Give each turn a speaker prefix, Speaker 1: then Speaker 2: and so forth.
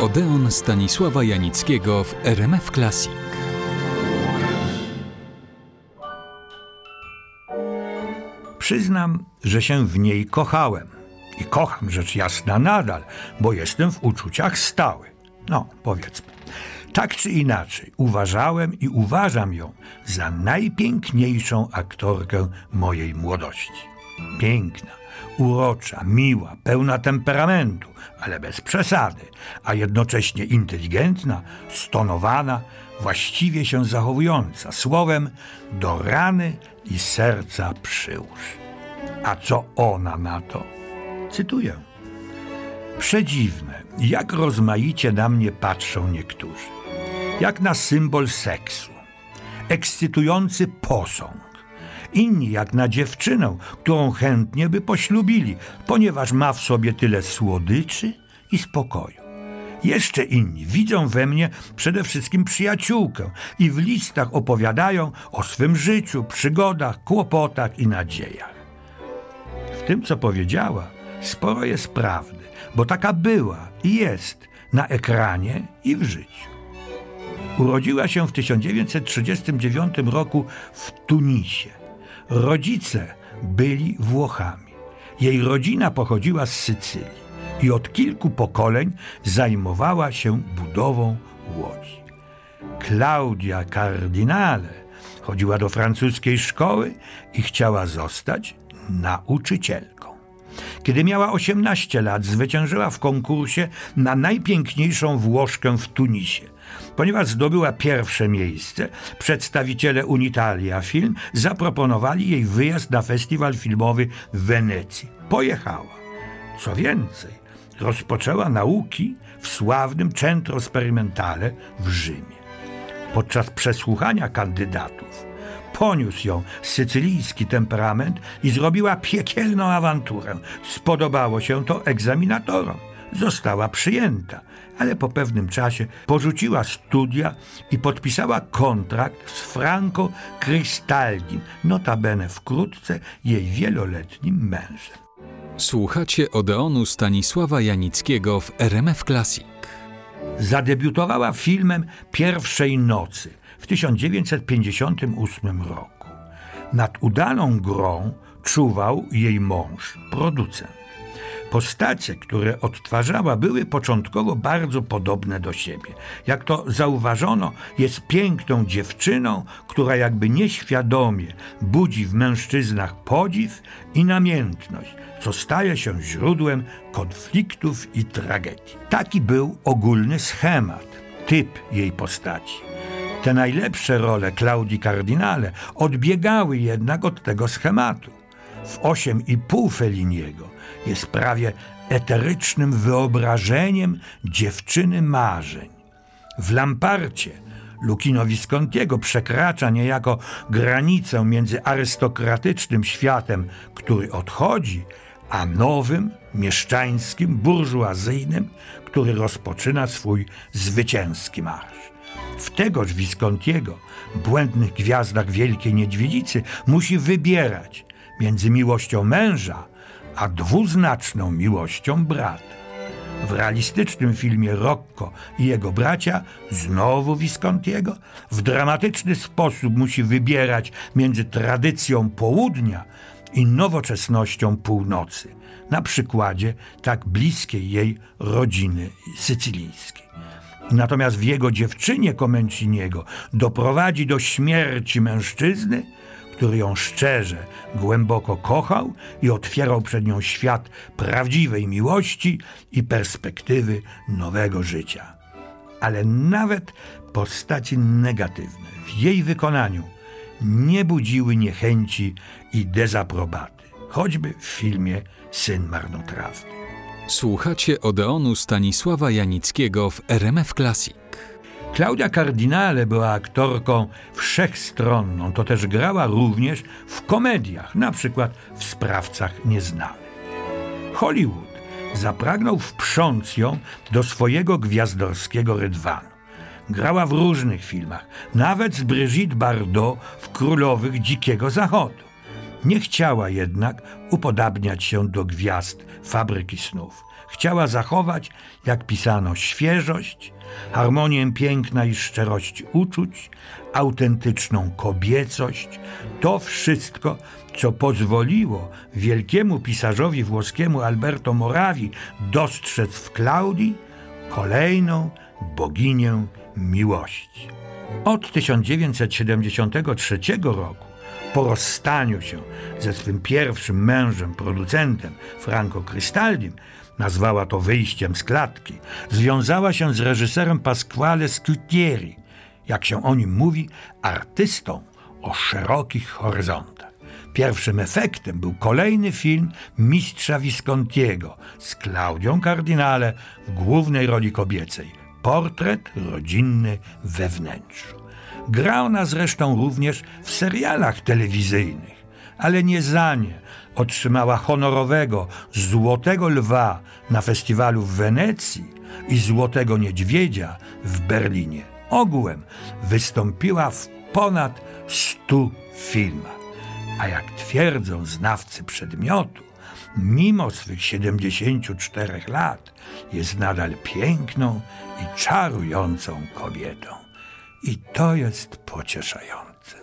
Speaker 1: Odeon Stanisława Janickiego w RMF Classic.
Speaker 2: Przyznam, że się w niej kochałem. I kocham rzecz jasna nadal, bo jestem w uczuciach stały. No, powiedzmy. Tak czy inaczej, uważałem i uważam ją za najpiękniejszą aktorkę mojej młodości. Piękna, urocza, miła, pełna temperamentu, ale bez przesady, a jednocześnie inteligentna, stonowana, właściwie się zachowująca, słowem do rany i serca przyłóż. A co ona na to? Cytuję. Przedziwne, jak rozmaicie na mnie patrzą niektórzy. Jak na symbol seksu. Ekscytujący posąg. Inni jak na dziewczynę, którą chętnie by poślubili, ponieważ ma w sobie tyle słodyczy i spokoju. Jeszcze inni widzą we mnie przede wszystkim przyjaciółkę i w listach opowiadają o swym życiu, przygodach, kłopotach i nadziejach. W tym, co powiedziała, sporo jest prawdy, bo taka była i jest na ekranie i w życiu. Urodziła się w 1939 roku w Tunisie. Rodzice byli Włochami. Jej rodzina pochodziła z Sycylii i od kilku pokoleń zajmowała się budową łodzi. Claudia Cardinale chodziła do francuskiej szkoły i chciała zostać nauczycielką. Kiedy miała 18 lat, zwyciężyła w konkursie na najpiękniejszą Włoszkę w Tunisie. Ponieważ zdobyła pierwsze miejsce, przedstawiciele Unitalia Film zaproponowali jej wyjazd na festiwal filmowy w Wenecji. Pojechała. Co więcej, rozpoczęła nauki w sławnym Centro Sperimentale w Rzymie. Podczas przesłuchania kandydatów poniósł ją sycylijski temperament i zrobiła piekielną awanturę. Spodobało się to egzaminatorom. Została przyjęta, ale po pewnym czasie porzuciła studia i podpisała kontrakt z Franco Cristaldim, notabene wkrótce jej wieloletnim mężem.
Speaker 1: Słuchacie Odeonu Stanisława Janickiego w RMF Classic.
Speaker 2: Zadebiutowała filmem Pierwszej Nocy w 1958 roku. Nad udaną grą czuwał jej mąż, producent. Postacie, które odtwarzała, były początkowo bardzo podobne do siebie. Jak to zauważono, jest piękną dziewczyną, która jakby nieświadomie budzi w mężczyznach podziw i namiętność, co staje się źródłem konfliktów i tragedii. Taki był ogólny schemat, typ jej postaci. Te najlepsze role Claudii Cardinale odbiegały jednak od tego schematu. W osiem i pół Feliniego jest prawie eterycznym wyobrażeniem dziewczyny marzeń. W Lamparcie Lukino Viscontiego przekracza niejako granicę między arystokratycznym światem, który odchodzi, a nowym, mieszczańskim, burżuazyjnym, który rozpoczyna swój zwycięski marsz. W tegoż Viscontiego, błędnych gwiazdach Wielkiej Niedźwiedzicy, musi wybierać między miłością męża a dwuznaczną miłością brata. W realistycznym filmie Rocco i jego bracia, znowu Viscontiego, w dramatyczny sposób musi wybierać między tradycją południa i nowoczesnością północy, na przykładzie tak bliskiej jej rodziny sycylijskiej. Natomiast w jego dziewczynie Comenciniego doprowadzi do śmierci mężczyzny, który ją szczerze, głęboko kochał i otwierał przed nią świat prawdziwej miłości i perspektywy nowego życia. Ale nawet postaci negatywne w jej wykonaniu nie budziły niechęci i dezaprobaty, choćby w filmie Syn Marnotrawny.
Speaker 1: Słuchacie Odeonu Stanisława Janickiego w RMF Classic.
Speaker 2: Klaudia Cardinale była aktorką wszechstronną, to też grała również w komediach, na przykład w Sprawcach Nieznanych. Hollywood zapragnął wprząc ją do swojego gwiazdorskiego rydwanu. Grała w różnych filmach, nawet z Brigitte Bardot w Królowych Dzikiego Zachodu. Nie chciała jednak upodabniać się do gwiazd fabryki snów. Chciała zachować, jak pisano, świeżość, harmonię piękna i szczerość uczuć, autentyczną kobiecość, to wszystko, co pozwoliło wielkiemu pisarzowi włoskiemu Alberto Moravi dostrzec w Klaudii kolejną boginię miłości. Od 1973 roku, po rozstaniu się ze swym pierwszym mężem, producentem Franco Cristaldim, nazwała to wyjściem z klatki, związała się z reżyserem Pasquale Scutieri, jak się o nim mówi, artystą o szerokich horyzontach. Pierwszym efektem był kolejny film mistrza Viscontiego z Claudią Cardinale w głównej roli kobiecej. Portret rodzinny we wnętrzu. Grał ona zresztą również w serialach telewizyjnych, ale nie za nie otrzymała honorowego Złotego Lwa na festiwalu w Wenecji i Złotego Niedźwiedzia w Berlinie. Ogółem wystąpiła w ponad 100 filmach. A jak twierdzą znawcy przedmiotu, mimo swych 74 lat jest nadal piękną i czarującą kobietą. I to jest pocieszające.